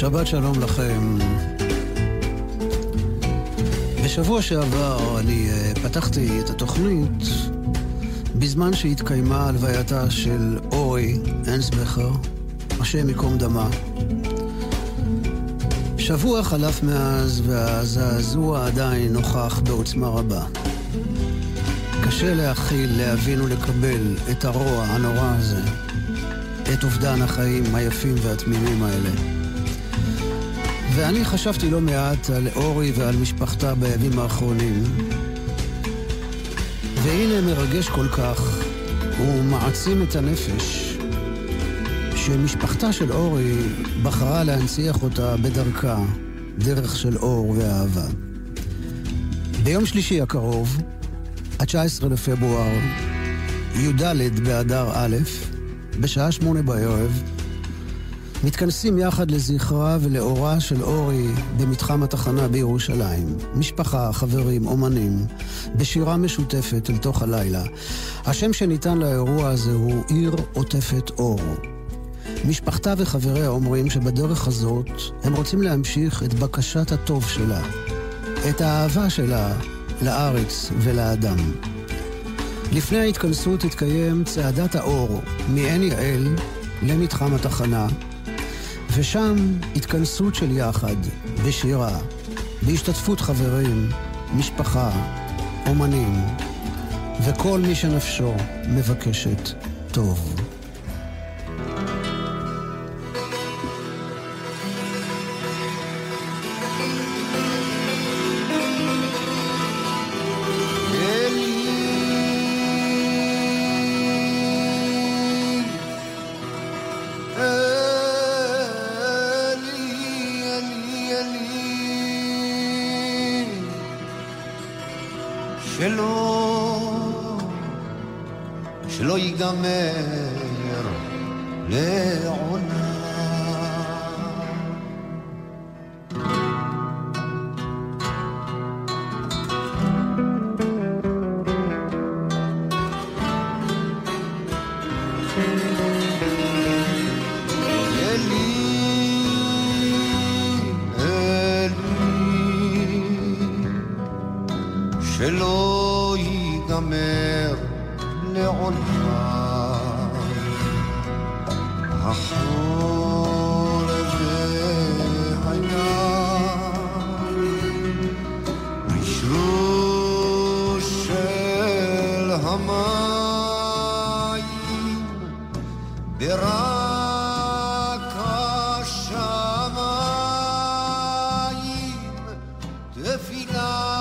שבת שלום לכם. בשבוע שעבר אני uh, פתחתי את התוכנית בזמן שהתקיימה הלווייתה של אורי אנסבכר, השם ייקום דמה. שבוע חלף מאז והזעזוע עדיין נוכח בעוצמה רבה. קשה להכיל, להבין ולקבל את הרוע הנורא הזה, את אובדן החיים היפים והתמימים האלה. ואני חשבתי לא מעט על אורי ועל משפחתה בימים האחרונים. והנה מרגש כל כך, הוא מעצים את הנפש, שמשפחתה של אורי בחרה להנציח אותה בדרכה, דרך של אור ואהבה. ביום שלישי הקרוב, ה-19 לפברואר, י"ד באדר א', בשעה שמונה בערב, מתכנסים יחד לזכרה ולאורה של אורי במתחם התחנה בירושלים. משפחה, חברים, אומנים, בשירה משותפת אל תוך הלילה. השם שניתן לאירוע הזה הוא עיר עוטפת אור. משפחתה וחבריה אומרים שבדרך הזאת הם רוצים להמשיך את בקשת הטוב שלה, את האהבה שלה לארץ ולאדם. לפני ההתכנסות תתקיים צעדת האור מעין יעל למתחם התחנה, ושם התכנסות של יחד, בשירה, בהשתתפות חברים, משפחה, אומנים, וכל מי שנפשו מבקשת טוב. love.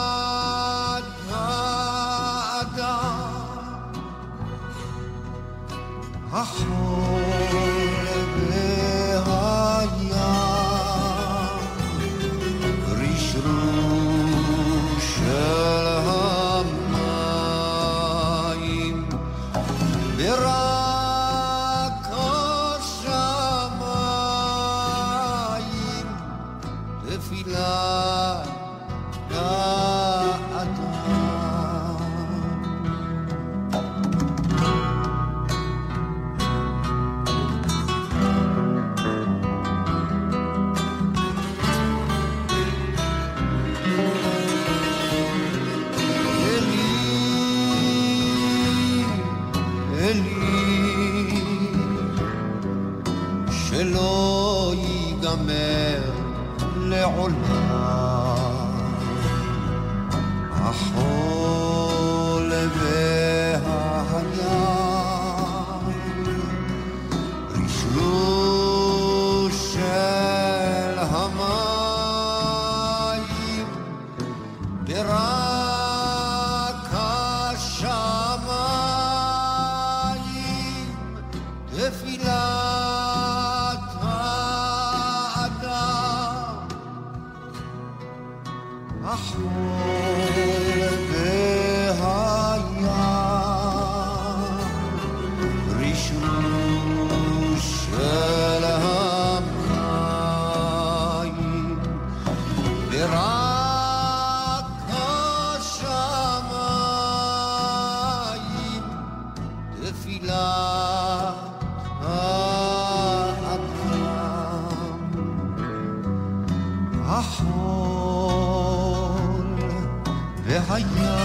حياه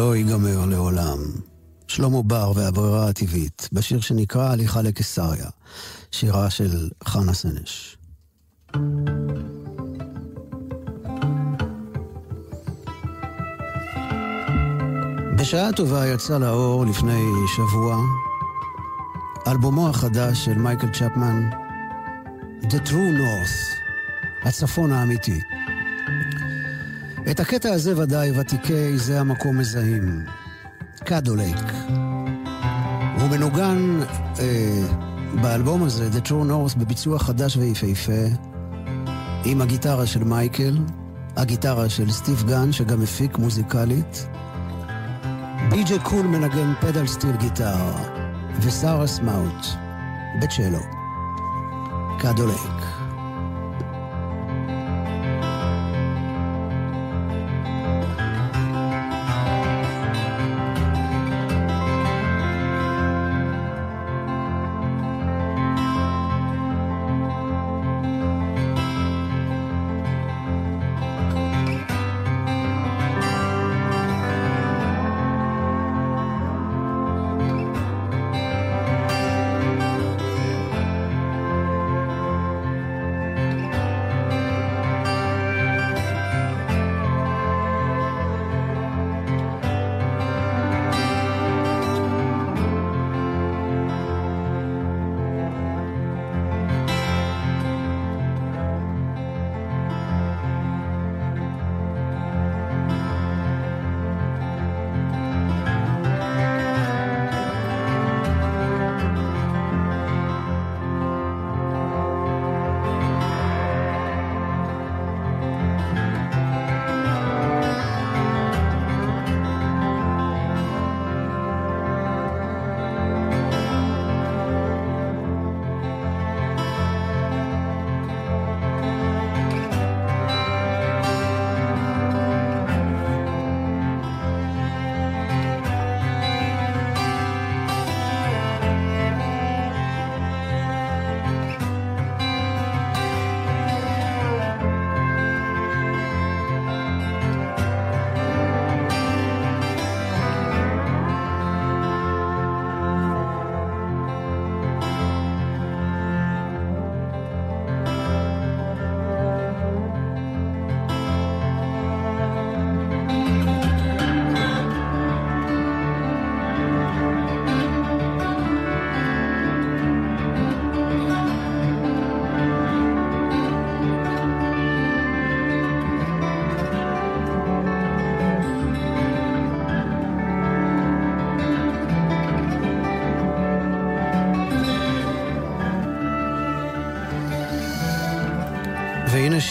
שלא ייגמר לעולם. שלמה בר והברירה הטבעית, בשיר שנקרא הליכה לקיסריה, שירה של חנה סנש. בשעה טובה יצא לאור לפני שבוע אלבומו החדש של מייקל צ'פמן, The True North, הצפון האמיתי. את הקטע הזה ודאי ותיקי זה המקום מזהים. Caddo Lake. הוא מנוגן אה, באלבום הזה, The True North, בביצוע חדש ויפהפה, עם הגיטרה של מייקל, הגיטרה של סטיב גן, שגם הפיק מוזיקלית. בי.ג'י קול מנגן pedal steel guitar, ושרה סמאוט בצ'לו. Caddo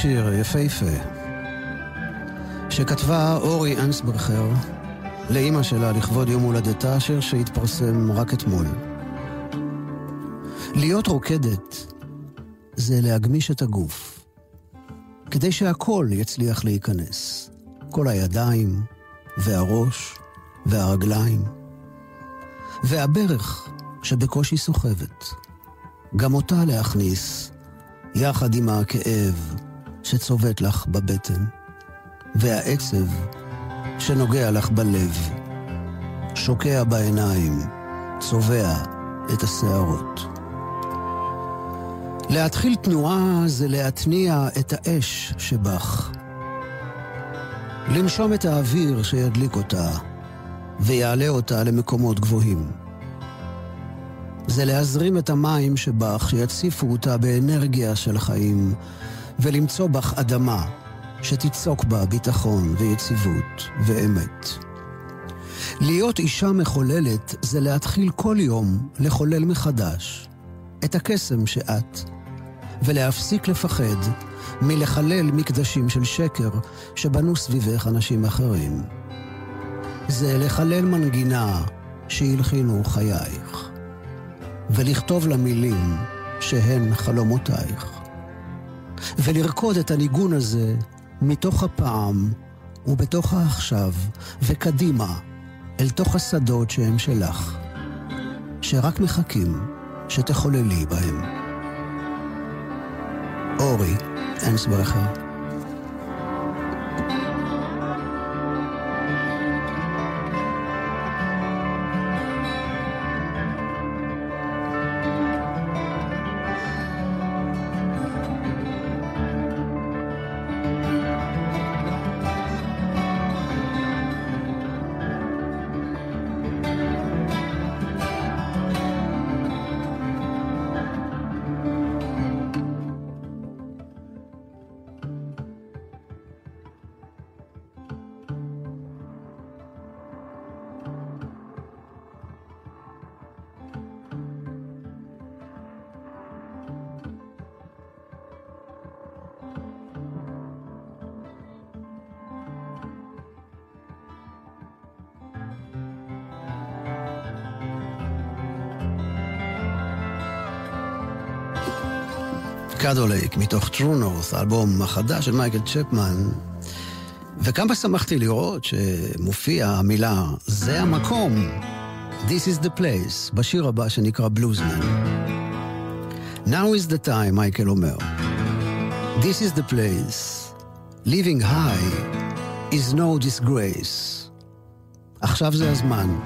שיר יפהפה שכתבה אורי אנסברכר לאימא שלה לכבוד יום הולדתה, שיר שהתפרסם רק אתמול. להיות רוקדת זה להגמיש את הגוף, כדי שהכל יצליח להיכנס. כל הידיים, והראש, והרגליים, והברך שבקושי סוחבת. גם אותה להכניס, יחד עם הכאב, שצובט לך בבטן, והעצב שנוגע לך בלב, שוקע בעיניים, צובע את השערות. להתחיל תנועה זה להתניע את האש שבך. לנשום את האוויר שידליק אותה ויעלה אותה למקומות גבוהים. זה להזרים את המים שבך, שיציפו אותה באנרגיה של חיים, ולמצוא בך אדמה שתיצוק בה ביטחון ויציבות ואמת. להיות אישה מחוללת זה להתחיל כל יום לחולל מחדש את הקסם שאת, ולהפסיק לפחד מלחלל מקדשים של שקר שבנו סביבך אנשים אחרים. זה לחלל מנגינה שהלחינו חייך, ולכתוב לה מילים שהן חלומותייך, ולרקוד את הניגון הזה מתוך הפעם ובתוך העכשיו וקדימה אל תוך השדות שהם שלך, שרק מחכים שתחוללי בהם. אורי אנסברכר מתוך טרו נורס, האלבום החדש של מייקל צ'פמן. וכמה שמחתי לראות שמופיע המילה זה המקום, This is the place, בשיר הבא שנקרא בלוזמן. Now is the time, מייקל אומר. This is the place. Living high is no disgrace. עכשיו זה הזמן.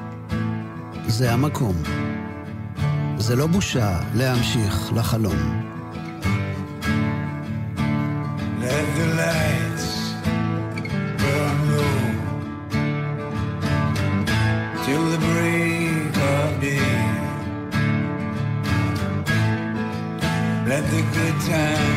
זה המקום. זה לא בושה להמשיך לחלום. The good times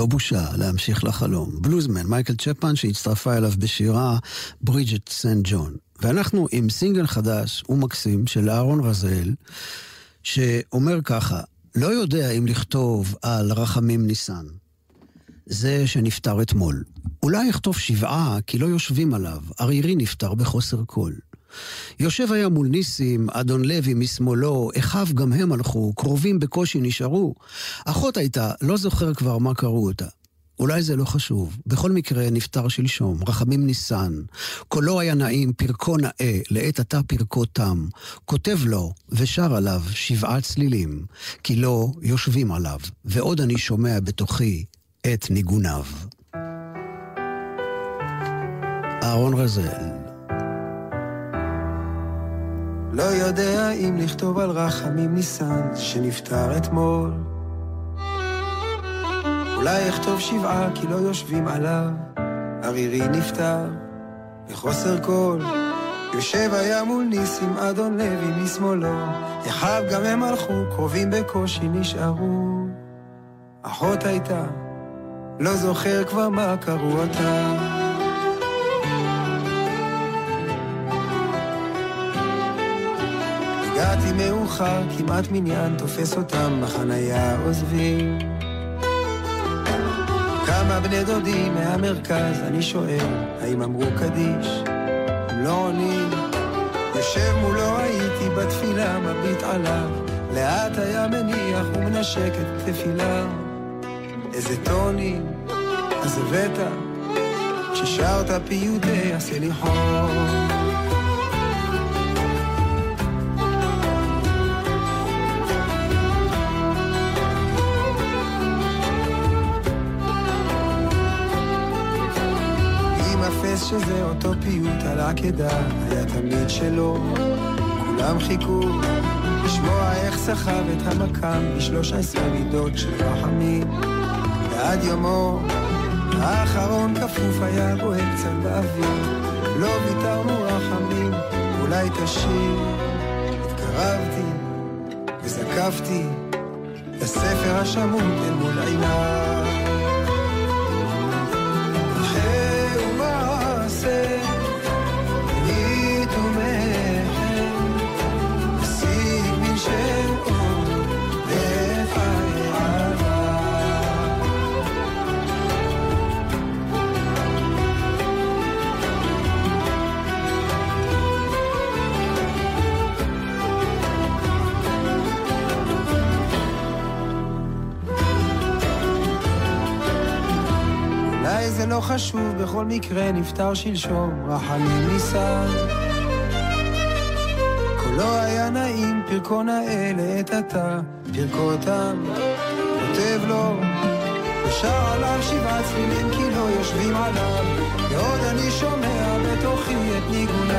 לא בושה להמשיך לחלום. bluesman, מייקל צ'פמן, שהצטרפה אליו בשירה ברידג'ט סנט ג'ון. ואנחנו עם סינגל חדש ומקסים של אהרון רזאל, שאומר ככה, לא יודע אם לכתוב על רחמים ניסן. זה שנפטר אתמול. אולי יכתוב שבעה, כי לא יושבים עליו. ערירי נפטר בחוסר קול. יושב היה מול ניסים, אדון לוי משמאלו, אחיו גם הם הלכו, קרובים בקושי נשארו. אחות הייתה, לא זוכר כבר מה קראו אותה. אולי זה לא חשוב. בכל מקרה, נפטר שלשום, רחמים ניסן. קולו היה נעים, פרקו נאה, לעת עתה פרקו תם. כותב לו, ושר עליו שבעה צלילים, כי לא יושבים עליו, ועוד אני שומע בתוכי את ניגוניו. אהרון רזל לא יודע אם לכתוב על רחמים ניסן שנפטר אתמול. אולי אכתוב שבעה כי לא יושבים עליו, ערירי נפטר בחוסר קול. יושב היה מול ניסים אדון לוי משמאלו, אחיו גם הם הלכו, קרובים בקושי נשארו. אחות הייתה, לא זוכר כבר מה קראו אותה. הגעתי מאוחר, כמעט מניין, תופס אותם בחנייה עוזבים. כמה בני דודים מהמרכז, אני שואל, האם אמרו קדיש? הם לא עונים. יושב מולו הייתי בתפילה, מביט עליו, לאט היה מניח ומנשק את תפילה. איזה טונים, אז הבאת, כששרת פיוטי הסליחות. שזה אותו פיוט על העקדה, היה תמיד שלו, כולם חיכו לשמוע איך סחב את המקם בשלוש עשרה מידות של רחמים. ועד יומו האחרון כפוף היה בועט קצת באוויר, לא ויתרנו רחמים, אולי תשיר. התקרבתי וזקפתי לספר השמות אל מול עיניו. לא חשוב, בכל מקרה נפטר שלשום, רחמים ניסה. קולו היה נעים, פרקו נאה לעת עתה, פרקו אותם, כותב לו, ושר עליו שבעה צלילים כי לא יושבים עליו, ועוד אני שומע בתוכי את ניגוניו.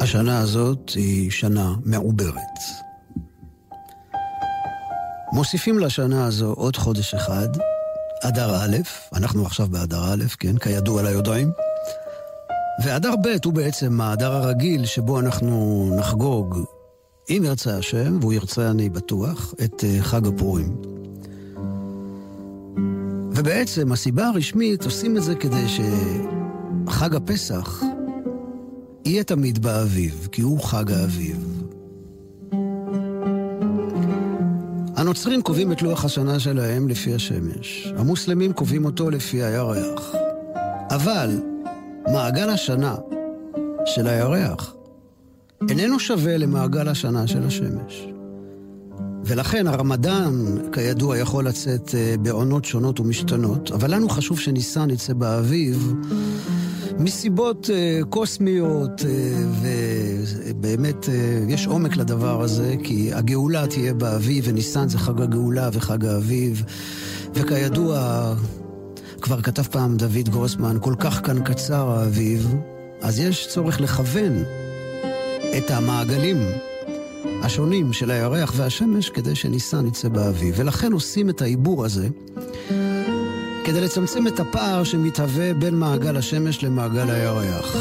השנה הזאת היא שנה מעוברת. מוסיפים לשנה הזו עוד חודש אחד, אדר א', אנחנו עכשיו באדר א', כן, כידוע ליודעים. ואדר ב' הוא בעצם האדר הרגיל שבו אנחנו נחגוג, אם ירצה השם, והוא ירצה אני בטוח, את אה, חג הפורים. ובעצם הסיבה הרשמית עושים את זה כדי שחג הפסח יהיה תמיד באביב, כי הוא חג האביב. הנוצרים קובעים את לוח השנה שלהם לפי השמש, המוסלמים קובעים אותו לפי הירח. אבל מעגל השנה של הירח איננו שווה למעגל השנה של השמש. ולכן הרמדאן, כידוע, יכול לצאת אה, בעונות שונות ומשתנות, אבל לנו חשוב שניסן יצא באביב. מסיבות uh, קוסמיות, uh, ובאמת uh, יש עומק לדבר הזה, כי הגאולה תהיה באביב, וניסן זה חג הגאולה וחג האביב, וכידוע, כבר כתב פעם דוד גרוסמן, כל כך כאן קצר האביב, אז יש צורך לכוון את המעגלים השונים של הירח והשמש כדי שניסן יצא באביב. ולכן עושים את העיבור הזה כדי לצמצם את הפער שמתהווה בין מעגל השמש למעגל הירח.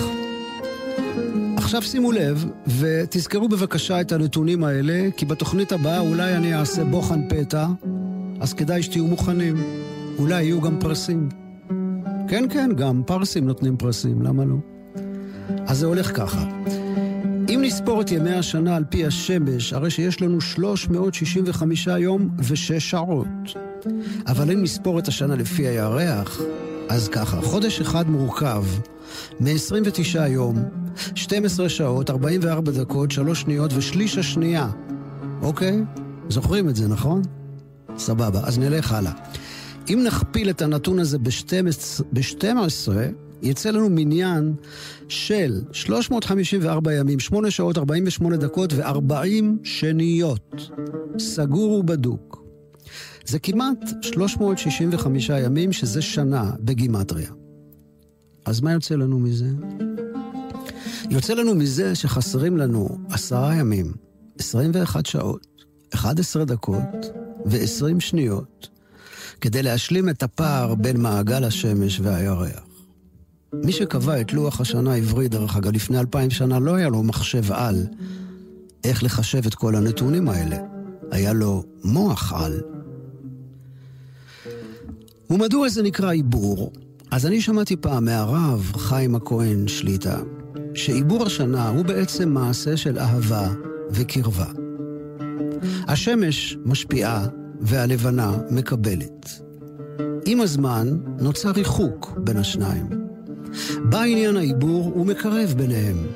עכשיו שימו לב, ותזכרו בבקשה את הנתונים האלה, כי בתוכנית הבאה אולי אני אעשה בוחן פתע, אז כדאי שתהיו מוכנים. אולי יהיו גם פרסים. כן, כן, גם פרסים נותנים פרסים, למה לא? אז זה הולך ככה. אם נספור את ימי השנה על פי השמש, הרי שיש לנו 365 יום ושש שעות. אבל אם נספור את השנה לפי הירח, אז ככה, חודש אחד מורכב מ-29 יום, 12 שעות, 44 דקות, 3 שניות ושליש השנייה. אוקיי? זוכרים את זה, נכון? סבבה, אז נלך הלאה. אם נכפיל את הנתון הזה ב-12, יצא לנו מניין של 354 ימים, 8 שעות, 48 דקות ו-40 שניות. סגור ובדוק. זה כמעט 365 ימים, שזה שנה בגימטריה. אז מה יוצא לנו מזה? יוצא לנו מזה שחסרים לנו עשרה ימים, 21 שעות, 11 דקות ו-20 שניות כדי להשלים את הפער בין מעגל השמש והירח. מי שקבע את לוח השנה העברי, דרך אגב, לפני אלפיים שנה, לא היה לו מחשב על איך לחשב את כל הנתונים האלה. היה לו מוח על. ומדוע זה נקרא עיבור? אז אני שמעתי פעם מהרב חיים הכהן שליטה, שעיבור השנה הוא בעצם מעשה של אהבה וקרבה. השמש משפיעה והלבנה מקבלת. עם הזמן נוצר ריחוק בין השניים. בא עניין העיבור ומקרב ביניהם.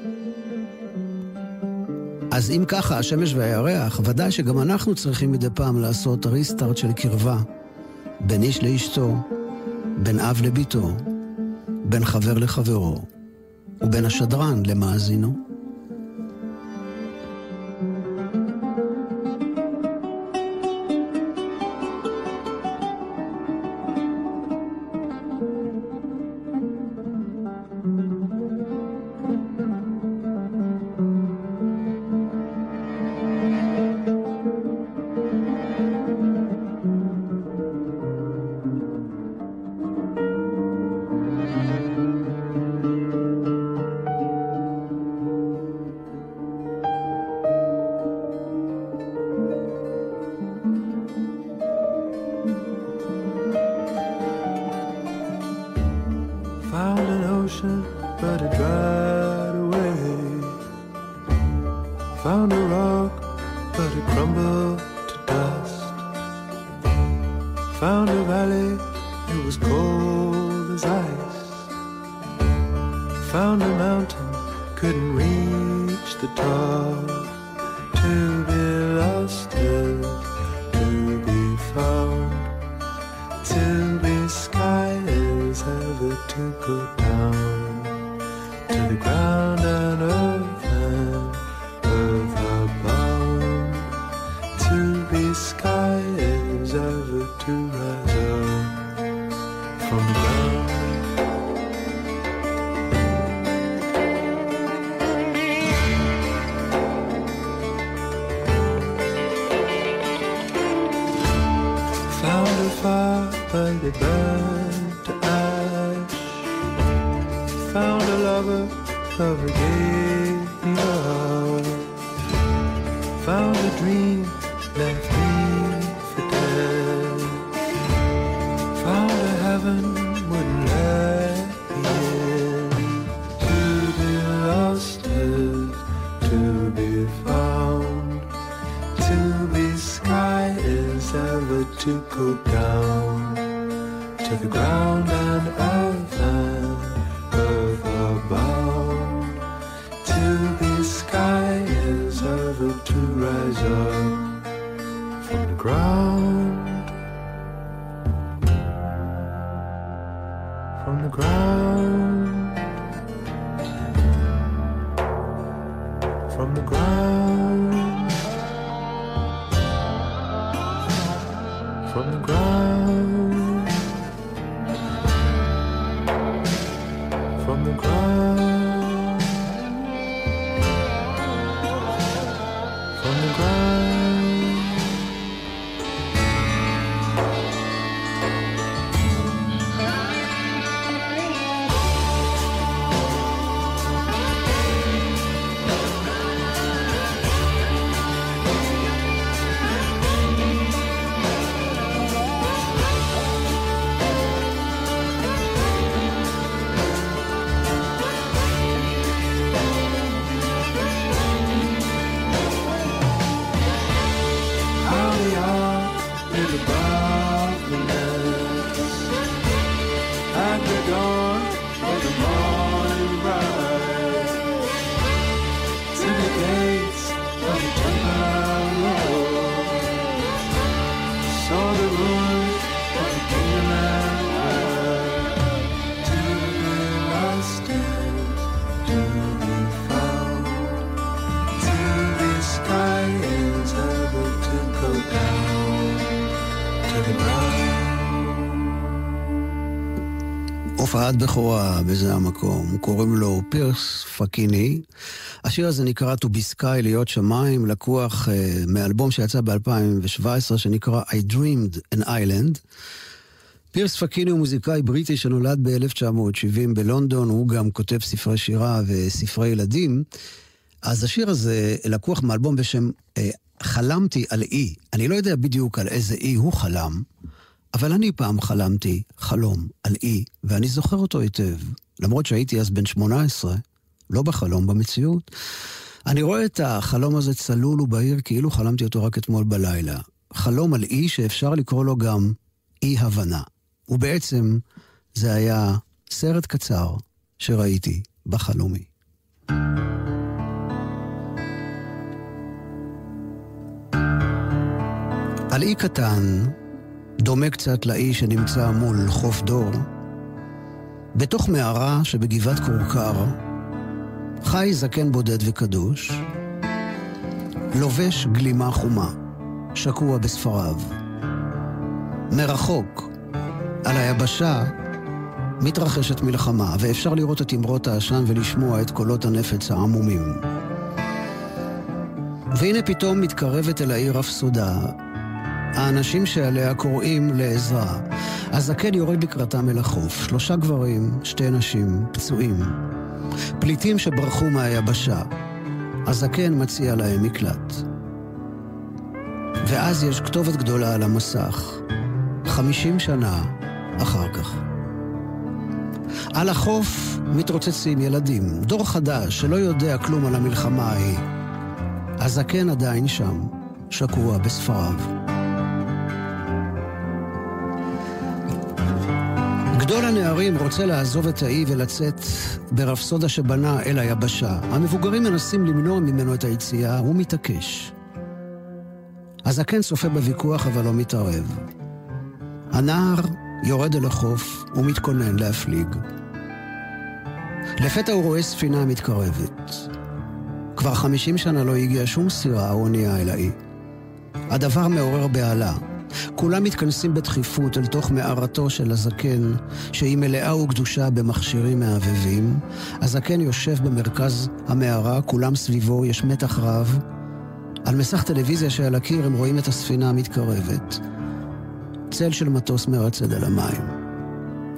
אז אם ככה, השמש והירח, ודאי שגם אנחנו צריכים מדי פעם לעשות ריסטארט של קרבה. בין איש לאשתו, בין אב לביתו, בין חבר לחברו, ובין השדרן למאזינו. Found a heaven wouldn't let me in. To be lost is to be found. To be sky is ever to go down to the ground and הופעת בכורה בזה המקום, קוראים לו פירס פקיני. השיר הזה נקרא To Be Sky, להיות שמיים, לקוח uh, מאלבום שיצא ב-2017 שנקרא I Dreamed an Island. פירס פקיני הוא מוזיקאי בריטי שנולד ב-1970 בלונדון, הוא גם כותב ספרי שירה וספרי ילדים. אז השיר הזה לקוח מאלבום בשם אה, חלמתי על אי. אני לא יודע בדיוק על איזה אי הוא חלם, אבל אני פעם חלמתי חלום על אי, ואני זוכר אותו היטב. למרות שהייתי אז בן 18, לא בחלום, במציאות. אני רואה את החלום הזה צלול ובהיר כאילו חלמתי אותו רק אתמול בלילה. חלום על אי שאפשר לקרוא לו גם אי הבנה. ובעצם זה היה סרט קצר שראיתי בחלומי. על אי קטן, דומה קצת לאי שנמצא מול חוף דור, בתוך מערה שבגבעת כורכר, חי זקן בודד וקדוש, לובש גלימה חומה, שקוע בספריו. מרחוק, על היבשה, מתרחשת מלחמה, ואפשר לראות את אמרות העשן ולשמוע את קולות הנפץ העמומים. והנה פתאום מתקרבת אל העיר אפסודה, האנשים שעליה קוראים לעזרה. הזקן יורד לקראתם אל החוף. שלושה גברים, שתי נשים, פצועים. פליטים שברחו מהיבשה. הזקן מציע להם מקלט. ואז יש כתובת גדולה על המסך. חמישים שנה אחר כך. על החוף מתרוצצים ילדים, דור חדש שלא יודע כלום על המלחמה ההיא. הזקן עדיין שם, שקוע בספריו. גדול הנערים רוצה לעזוב את האי ולצאת ברפסודה שבנה אל היבשה. המבוגרים מנסים למנוע ממנו את היציאה, הוא מתעקש. הזקן צופה בוויכוח אבל לא מתערב. הנער יורד אל החוף ומתכונן להפליג. לפתע הוא רואה ספינה מתקרבת. כבר חמישים שנה לא הגיעה שום סירה או אונייה אל האי. הדבר מעורר בהלה. כולם מתכנסים בדחיפות אל תוך מערתו של הזקן, שהיא מלאה וקדושה במכשירים מהבהבים. הזקן יושב במרכז המערה, כולם סביבו, יש מתח רב. על מסך טלוויזיה שעל הקיר הם רואים את הספינה המתקרבת. צל של מטוס מרצד על המים.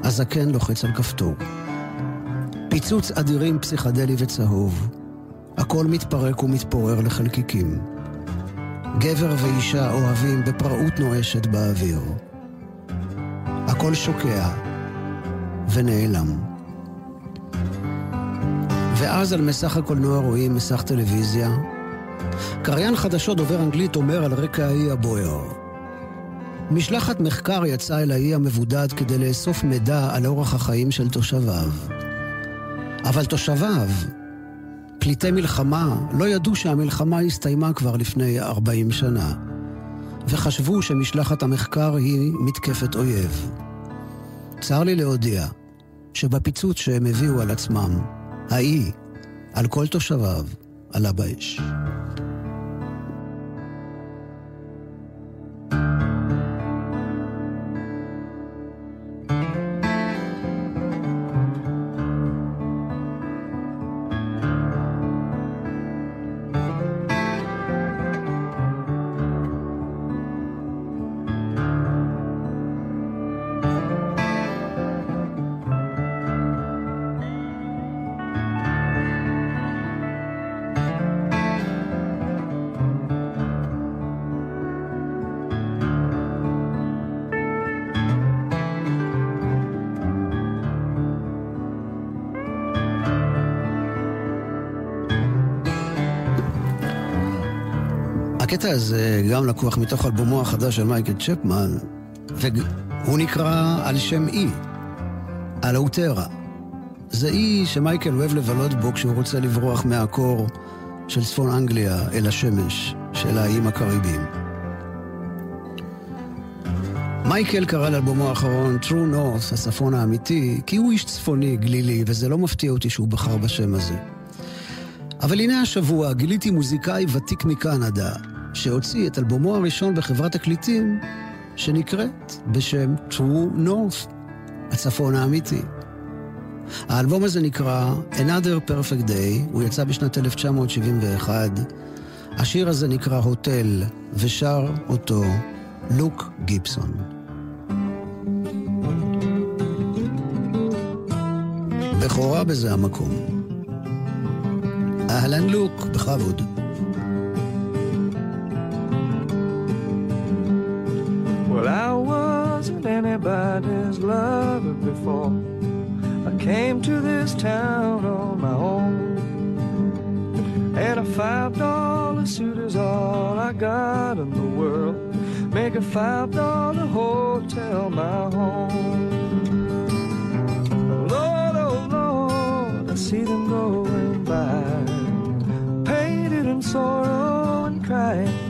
הזקן לוחץ על כפתור. פיצוץ אדירים פסיכדלי וצהוב. הכל מתפרק ומתפורר לחלקיקים. גבר ואישה אוהבים בפראות נואשת באוויר. הכל שוקע ונעלם. ואז על מסך הקולנוע רואים מסך טלוויזיה. קריין חדשות דובר אנגלית אומר על רקע האי הבוער. משלחת מחקר יצאה אל האי המבודד כדי לאסוף מידע על אורח החיים של תושביו. אבל תושביו, פליטי מלחמה, לא ידעו שהמלחמה הסתיימה כבר לפני 40 שנה. וחשבו שמשלחת המחקר היא מתקפת אויב. צר לי להודיע שבפיצוץ שהם הביאו על עצמם, האי, על כל תושביו, עלה באש. הקטע הזה גם לקוח מתוך אלבומו החדש של מייקל צ'פמן, והוא נקרא על שם אי, על האוטרה. זה אי שמייקל אוהב לבלות בו כשהוא רוצה לברוח מהקור של צפון אנגליה אל השמש של האיים הקריביים. מייקל קרא לאלבומו האחרון True North, הצפון האמיתי, כי הוא איש צפוני, גלילי, וזה לא מפתיע אותי שהוא בחר בשם הזה. אבל הנה השבוע גיליתי מוזיקאי ותיק מקנדה, שהוציא את אלבומו הראשון בחברת תקליטים, שנקראת בשם True North, הצפון האמיתי. האלבום הזה נקרא Another Perfect Day, הוא יצא בשנת 1971. השיר הזה נקרא הוטל, ושר אותו לוק גיבסון. בכורה בזה המקום. אהלן לוק, בכבוד. Lover before. I came to this town on my own. And a five dollar suit is all I got in the world. Make a five dollar hotel my home. Oh, Lord, oh Lord, I see them going by, painted in sorrow and crying.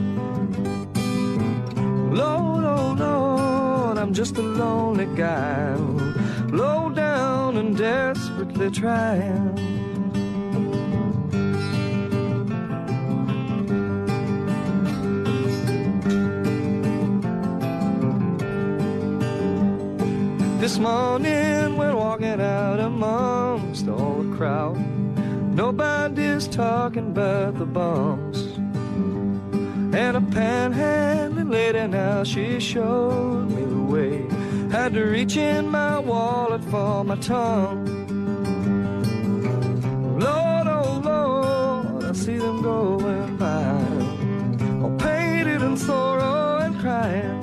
Just a lonely guy, low down and desperately trying. This morning we're walking out amongst all the crowd. Nobody's talking but the bums. And a panhandling lady now, she showed me. Had to reach in my wallet for my tongue. Lord, oh Lord, I see them going by. All painted in sorrow and crying.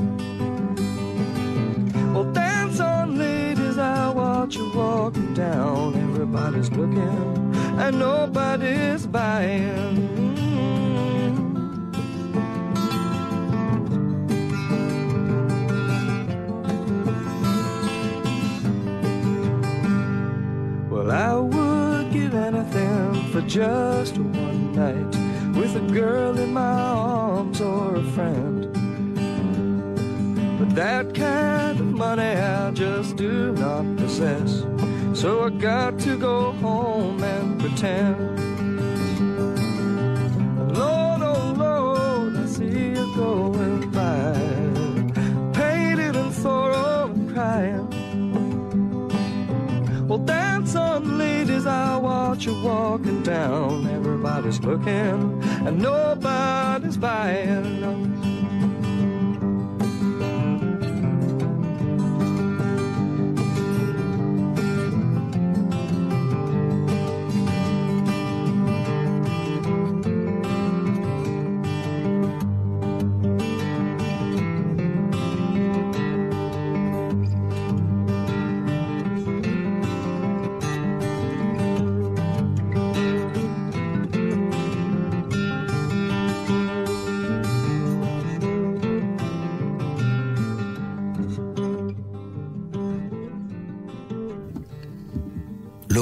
Well, dance on, ladies, I watch you walking down. Everybody's looking and nobody's buying. Just one night with a girl in my arms or a friend. But that kind of money I just do not possess. So I got to go home and pretend. Lord, oh Lord, I see you going by, painted in sorrow and crying. Well, dance on, ladies, I watch you walking down. Everybody's looking and nobody's buying.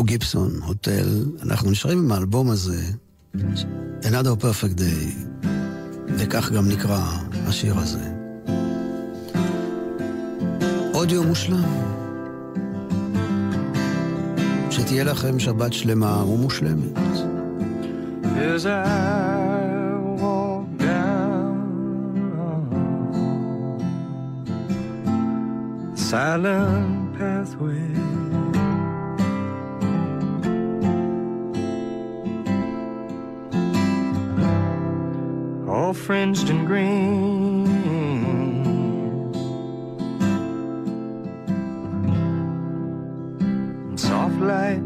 גיבסון, הוטל, אנחנו נשארים עם האלבום הזה, Another Perfect Day, וכך גם נקרא השיר הזה. עוד יום מושלם. שתהיה לכם שבת שלמה ומושלמת. Silent pathway, all fringed in green. and Soft light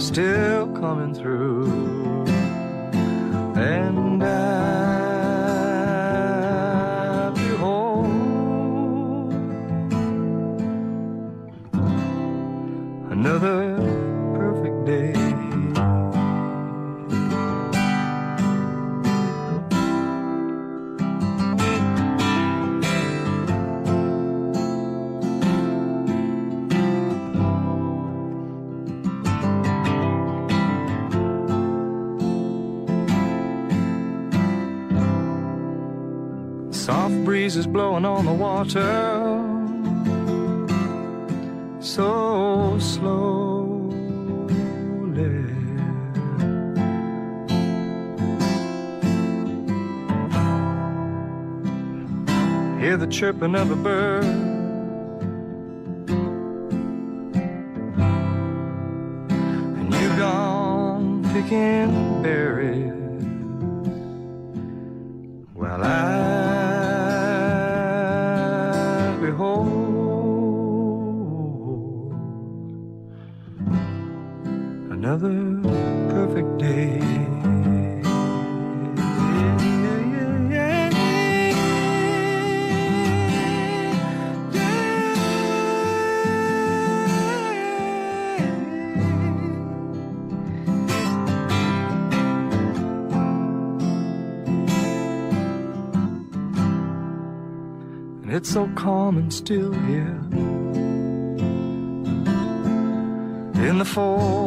still coming through so slowly. Hear the chirping of a bird. So calm and still here in the forest.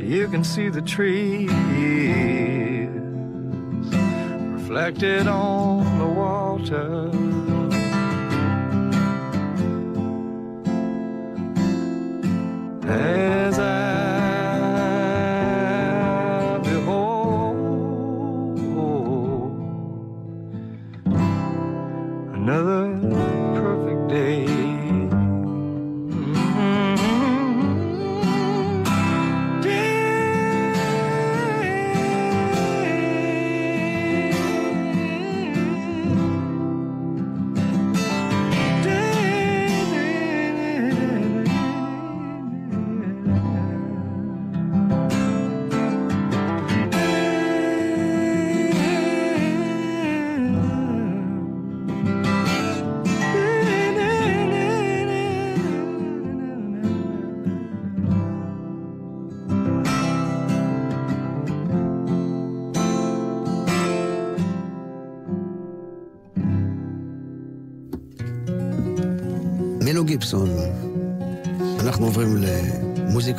You can see the trees reflected on the water. As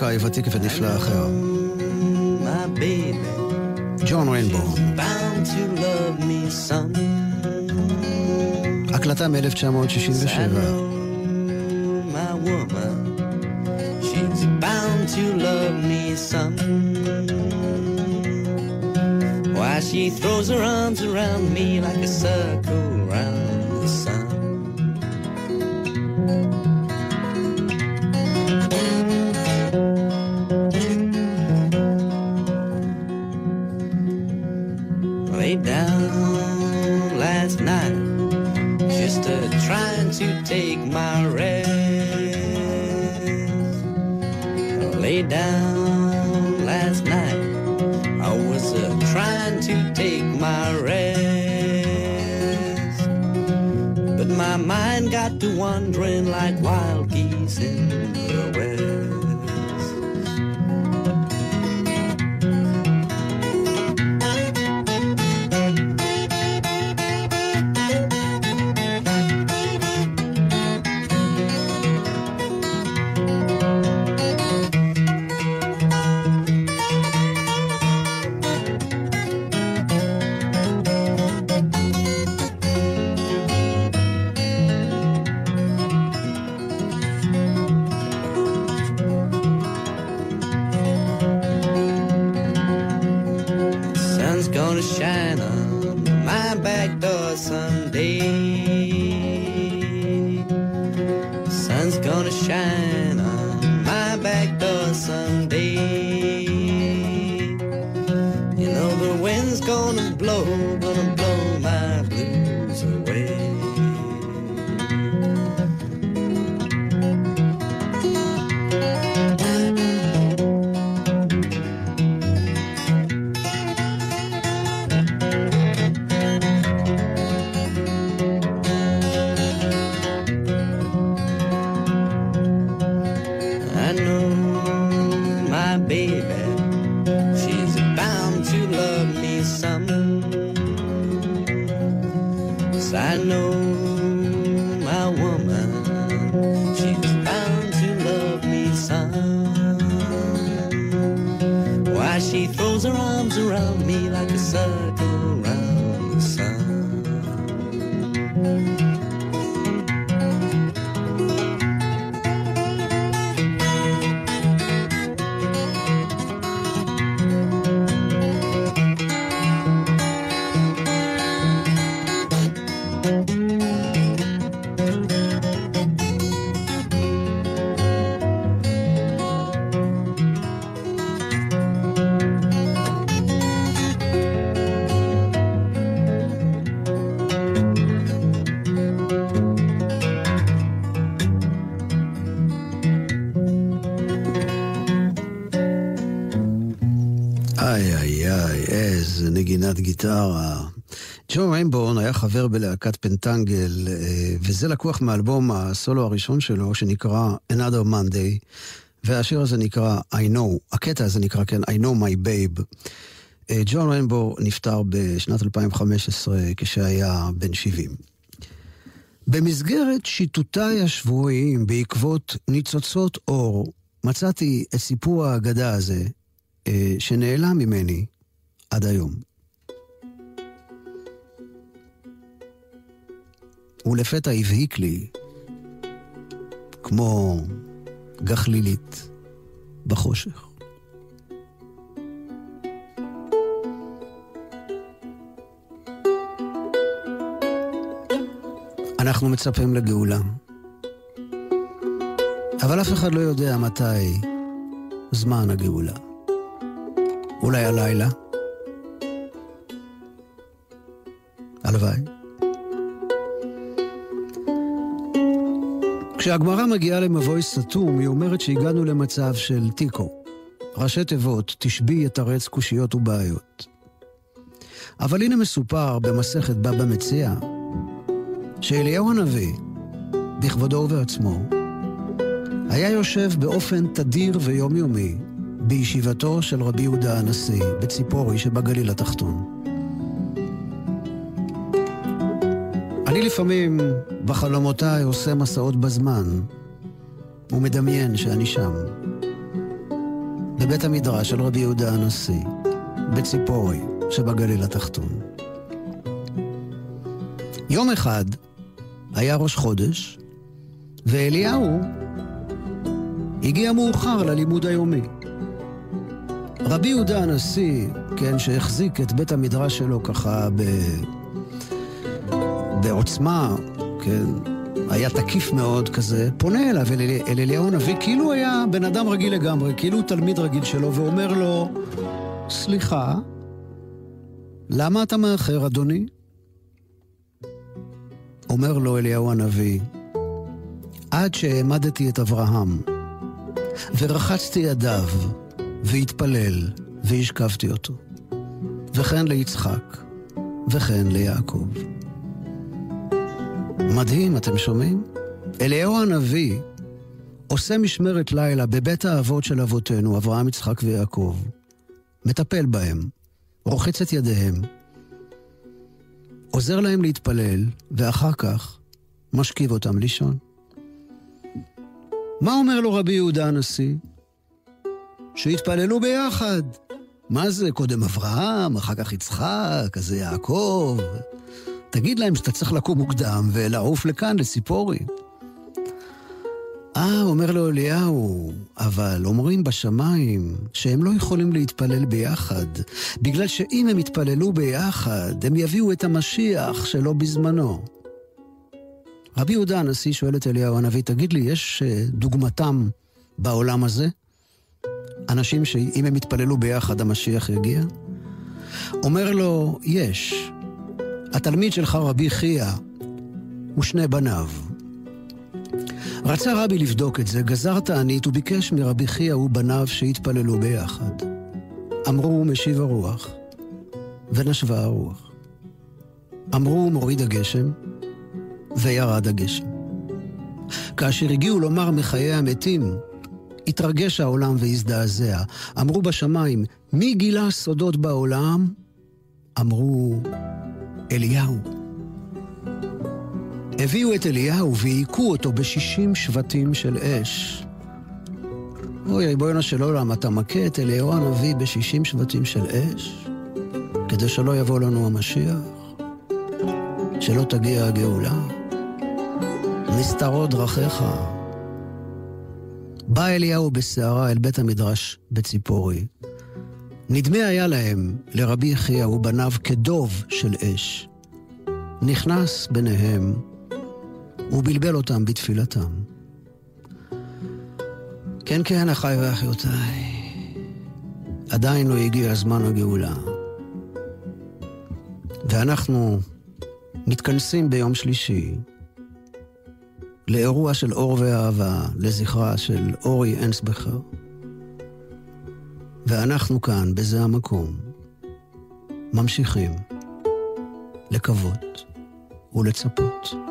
למוזיקאי ותיק ונפלא אחר. ג'ון ריינבו. bound to love me some. הקלטה I מ-1967. know my woman, she's bound to love me some. Why she throws her arms around me like a circle children like wine. Wind's gonna blow, gonna blow my גיטרה. ג'ו ריינבורן היה חבר בלהקת פנטנגל, אה, וזה לקוח מאלבום הסולו הראשון שלו, שנקרא Another Monday, והשיר הזה נקרא I know, הקטע הזה נקרא, כן, I know my babe. אה, ג'ון ריינבור נפטר בשנת 2015 כשהיה בן 70. במסגרת שיטוטיי השבועיים בעקבות ניצוצות אור, מצאתי את סיפור האגדה הזה, אה, שנעלם ממני עד היום. ולפתע הבהיק לי, כמו גחלילית בחושך. אנחנו מצפים לגאולה, אבל אף אחד לא יודע מתי זמן הגאולה. אולי הלילה? הלוואי. כשהגמרא מגיעה למבוי סתום, היא אומרת שהגענו למצב של תיקו. ראשי תיבות, תשבי יתרץ קושיות ובעיות. אבל הנה מסופר במסכת בבא מציע, שאליהו הנביא, בכבודו ובעצמו, היה יושב באופן תדיר ויומיומי בישיבתו של רבי יהודה הנשיא בציפורי שבגליל התחתון. אני לפעמים בחלומותיי עושה מסעות בזמן ומדמיין שאני שם, בבית המדרש של רבי יהודה הנשיא, בציפורי שבגליל התחתון. יום אחד היה ראש חודש, ואליהו הגיע מאוחר ללימוד היומי. רבי יהודה הנשיא, כן, שהחזיק את בית המדרש שלו ככה ב... בעוצמה, כן, היה תקיף מאוד כזה, פונה אליו, אל, אל אליהו הנביא, כאילו היה בן אדם רגיל לגמרי, כאילו תלמיד רגיל שלו, ואומר לו, סליחה, למה אתה מאחר, אדוני? אומר לו אליהו הנביא, עד שהעמדתי את אברהם, ורחצתי ידיו, והתפלל, והשכבתי אותו. וכן ליצחק, וכן ליעקב. מדהים, אתם שומעים? אליהו הנביא עושה משמרת לילה בבית האבות של אבותינו, אברהם, יצחק ויעקב. מטפל בהם, רוחץ את ידיהם, עוזר להם להתפלל, ואחר כך משכיב אותם לישון. מה אומר לו רבי יהודה הנשיא? שהתפללו ביחד. מה זה, קודם אברהם, אחר כך יצחק, אז זה יעקב. תגיד להם שאתה צריך לקום מוקדם ולעוף לכאן, לציפורי. אה, אומר לו אליהו, אבל אומרים בשמיים שהם לא יכולים להתפלל ביחד, בגלל שאם הם יתפללו ביחד, הם יביאו את המשיח שלא בזמנו. רבי יהודה הנשיא שואל את אליהו הנביא, תגיד לי, יש אה, דוגמתם בעולם הזה? אנשים שאם הם יתפללו ביחד המשיח יגיע? אומר לו, יש. התלמיד שלך רבי חייא ושני בניו. רצה רבי לבדוק את זה, גזר תענית וביקש מרבי חייא ובניו שיתפללו ביחד. אמרו משיב הרוח, ונשבה הרוח. אמרו מוריד הגשם, וירד הגשם. כאשר הגיעו לומר מחיי המתים, התרגש העולם והזדעזע. אמרו בשמיים, מי גילה סודות בעולם? אמרו, אליהו. הביאו את אליהו והיכו אותו בשישים שבטים של אש. אוי, ריבונו של עולם, אתה מכה את אליהו הנביא בשישים שבטים של אש? כדי שלא יבוא לנו המשיח? שלא תגיע הגאולה? נסתרות דרכיך. בא אליהו בסערה אל בית המדרש בציפורי. נדמה היה להם, לרבי יחיא ובניו, כדוב של אש. נכנס ביניהם ובלבל אותם בתפילתם. כן, כן, אחיי ואחיותיי, עדיין לא הגיע זמן הגאולה. ואנחנו מתכנסים ביום שלישי לאירוע של אור ואהבה, לזכרה של אורי אנסבכר. ואנחנו כאן, בזה המקום, ממשיכים לקוות ולצפות.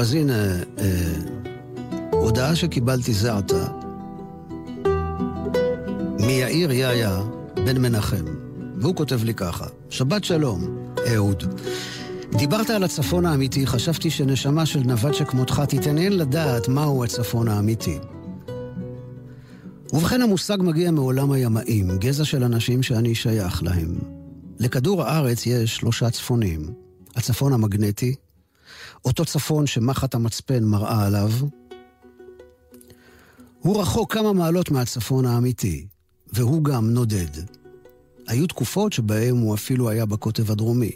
אז הנה, אה, הודעה שקיבלתי זה עתה, מיאיר יאיה בן מנחם, והוא כותב לי ככה: שבת שלום, אהוד. דיברת על הצפון האמיתי, חשבתי שנשמה של נווד שכמותך תתעניין לדעת מהו הצפון האמיתי. ובכן המושג מגיע מעולם הימאים, גזע של אנשים שאני שייך להם. לכדור הארץ יש שלושה צפונים. הצפון המגנטי, אותו צפון שמחט המצפן מראה עליו, הוא רחוק כמה מעלות מהצפון האמיתי, והוא גם נודד. היו תקופות שבהן הוא אפילו היה בקוטב הדרומי.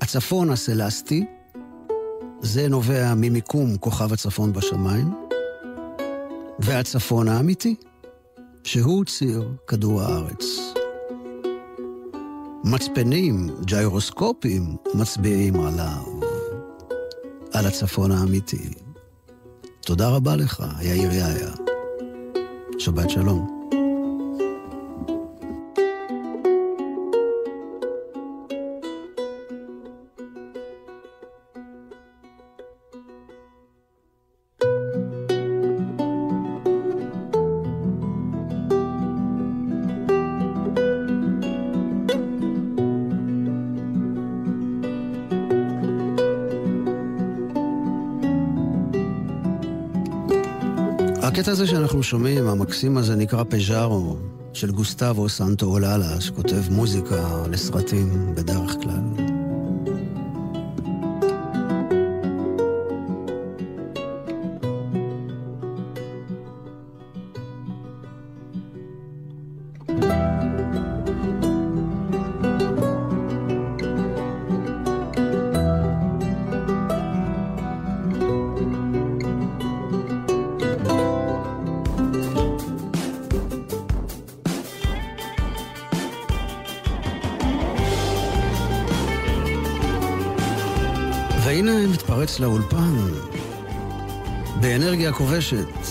הצפון הסלסטי, זה נובע ממיקום כוכב הצפון בשמיים, והצפון האמיתי, שהוא ציר כדור הארץ. מצפנים, ג'יירוסקופים, מצביעים עליו, על הצפון האמיתי. תודה רבה לך, יאיר יאיה. שבת שלום. הקטע הזה שאנחנו שומעים, המקסים הזה נקרא פז'ארו, של גוסטבו סנטו אוללה, שכותב מוזיקה לסרטים בדרך כלל.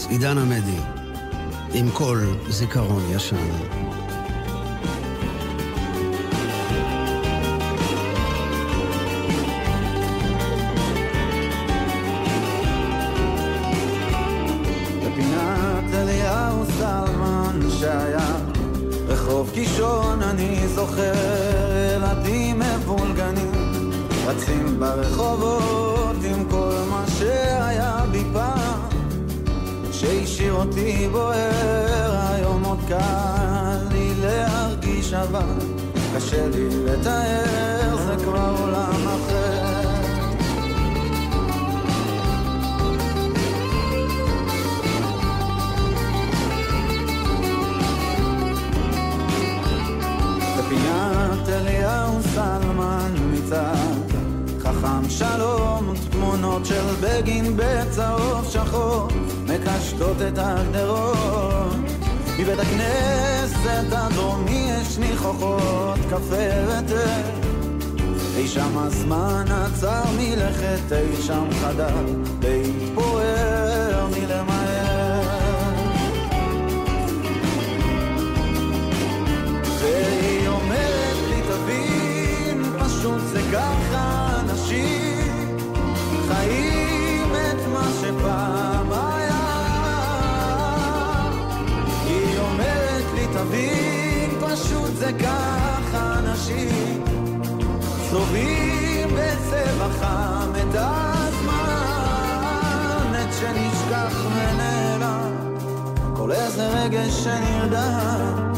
עידן עמדי, עם כל זיכרון ישן. קישון אני זוכר ילדים מבולגנים רצים ברחובות עם כל מה שהיה בי פעם שהשאיר אותי בוער היום עוד קל לי להרגיש אבל קשה לי לתאר זה כבר עולם בגין בצהוב שחור, מקשטות את הגדרות. מבית הכנסת הדרומי יש ניחוחות, קפה ותה. אי שם הזמן עצר מלכת, אי שם חדר, להתפורר מלמהר. והיא אומרת לי, תבין, פשוט זה ככה. ככה אנשים צובעים בצבע חם את הזמן, את שנשכח ונעלם, כל איזה רגש שנרדם,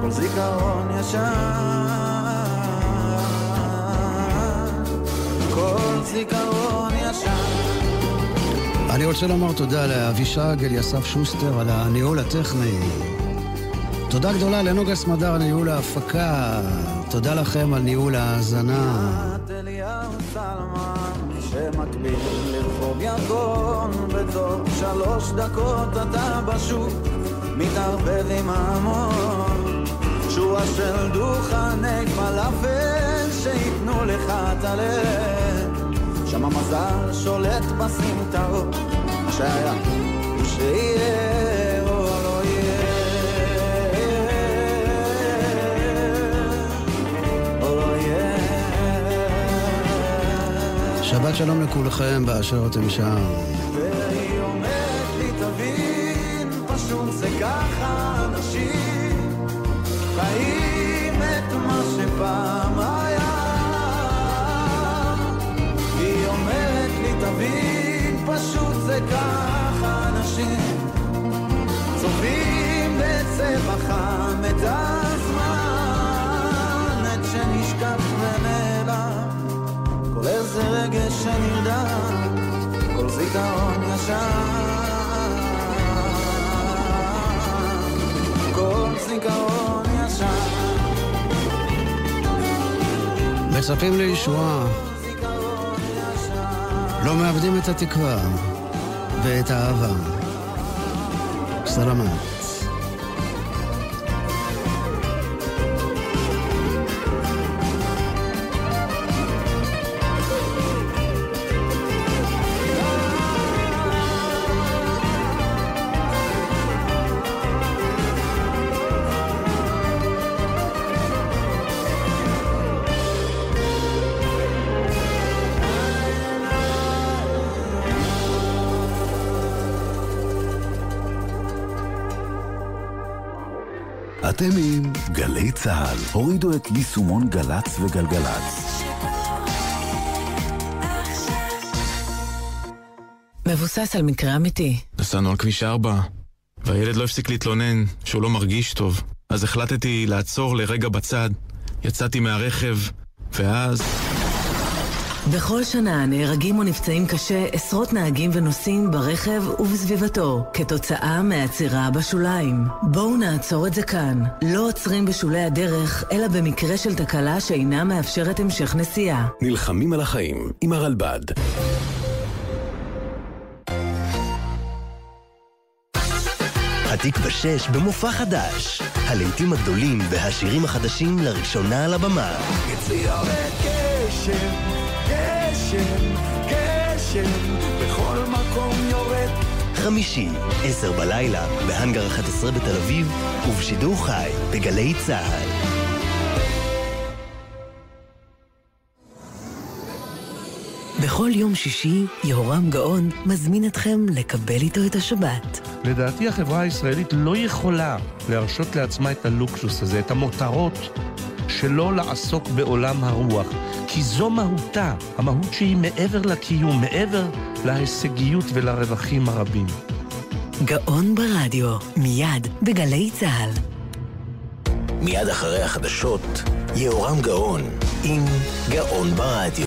כל זיכרון ישן. זיכרון ישן. אני רוצה לומר תודה לאבישג אליסף שוסטר על הניהול הטכני. תודה גדולה לנוגה סמדר על ניהול ההפקה. תודה לכם על ניהול ההאזנה. שמקביל לרחוב. שורה של דוכני פלאפל שייתנו לך את הלב. שם המזל שולט בסמטאות, שהיה שיהיה שבת שלום לכולכם באשר אתם שם. והיא אומרת לי תבין, פשוט זה ככה אנשים חיים את מה שפעם זיכרון ישן, כל זיכרון ישן. מצפים לישועה. לא מאבדים את התקווה ואת האהבה. סלמת. אתם עם גלי צה"ל. הורידו את יישומון גל"צ וגלגלצ. מבוסס על מקרה אמיתי. נסענו על כביש 4, והילד לא הפסיק להתלונן שהוא לא מרגיש טוב. אז החלטתי לעצור לרגע בצד, יצאתי מהרכב, ואז... בכל שנה נהרגים או נפצעים קשה עשרות נהגים ונוסעים ברכב ובסביבתו כתוצאה מעצירה בשוליים. בואו נעצור את זה כאן. לא עוצרים בשולי הדרך, אלא במקרה של תקלה שאינה מאפשרת המשך נסיעה. נלחמים על החיים עם הרלב"ד. התקווה 6 במופע חדש. הלעיתים הגדולים והשירים החדשים לראשונה על הבמה. אצלי יורד גשם, גשם, בכל מקום יורד. חמישי, עשר בלילה, בהאנגר 11 בתל אביב, ובשידור חי, בגלי צה"ל. בכל יום שישי, יהורם גאון מזמין אתכם לקבל איתו את השבת. לדעתי החברה הישראלית לא יכולה להרשות לעצמה את הלוקסוס הזה, את המותרות, שלא לעסוק בעולם הרוח. כי זו מהותה, המהות שהיא מעבר לקיום, מעבר להישגיות ולרווחים הרבים. גאון ברדיו, מיד בגלי צה"ל. מיד אחרי החדשות, יהורם גאון עם גאון ברדיו.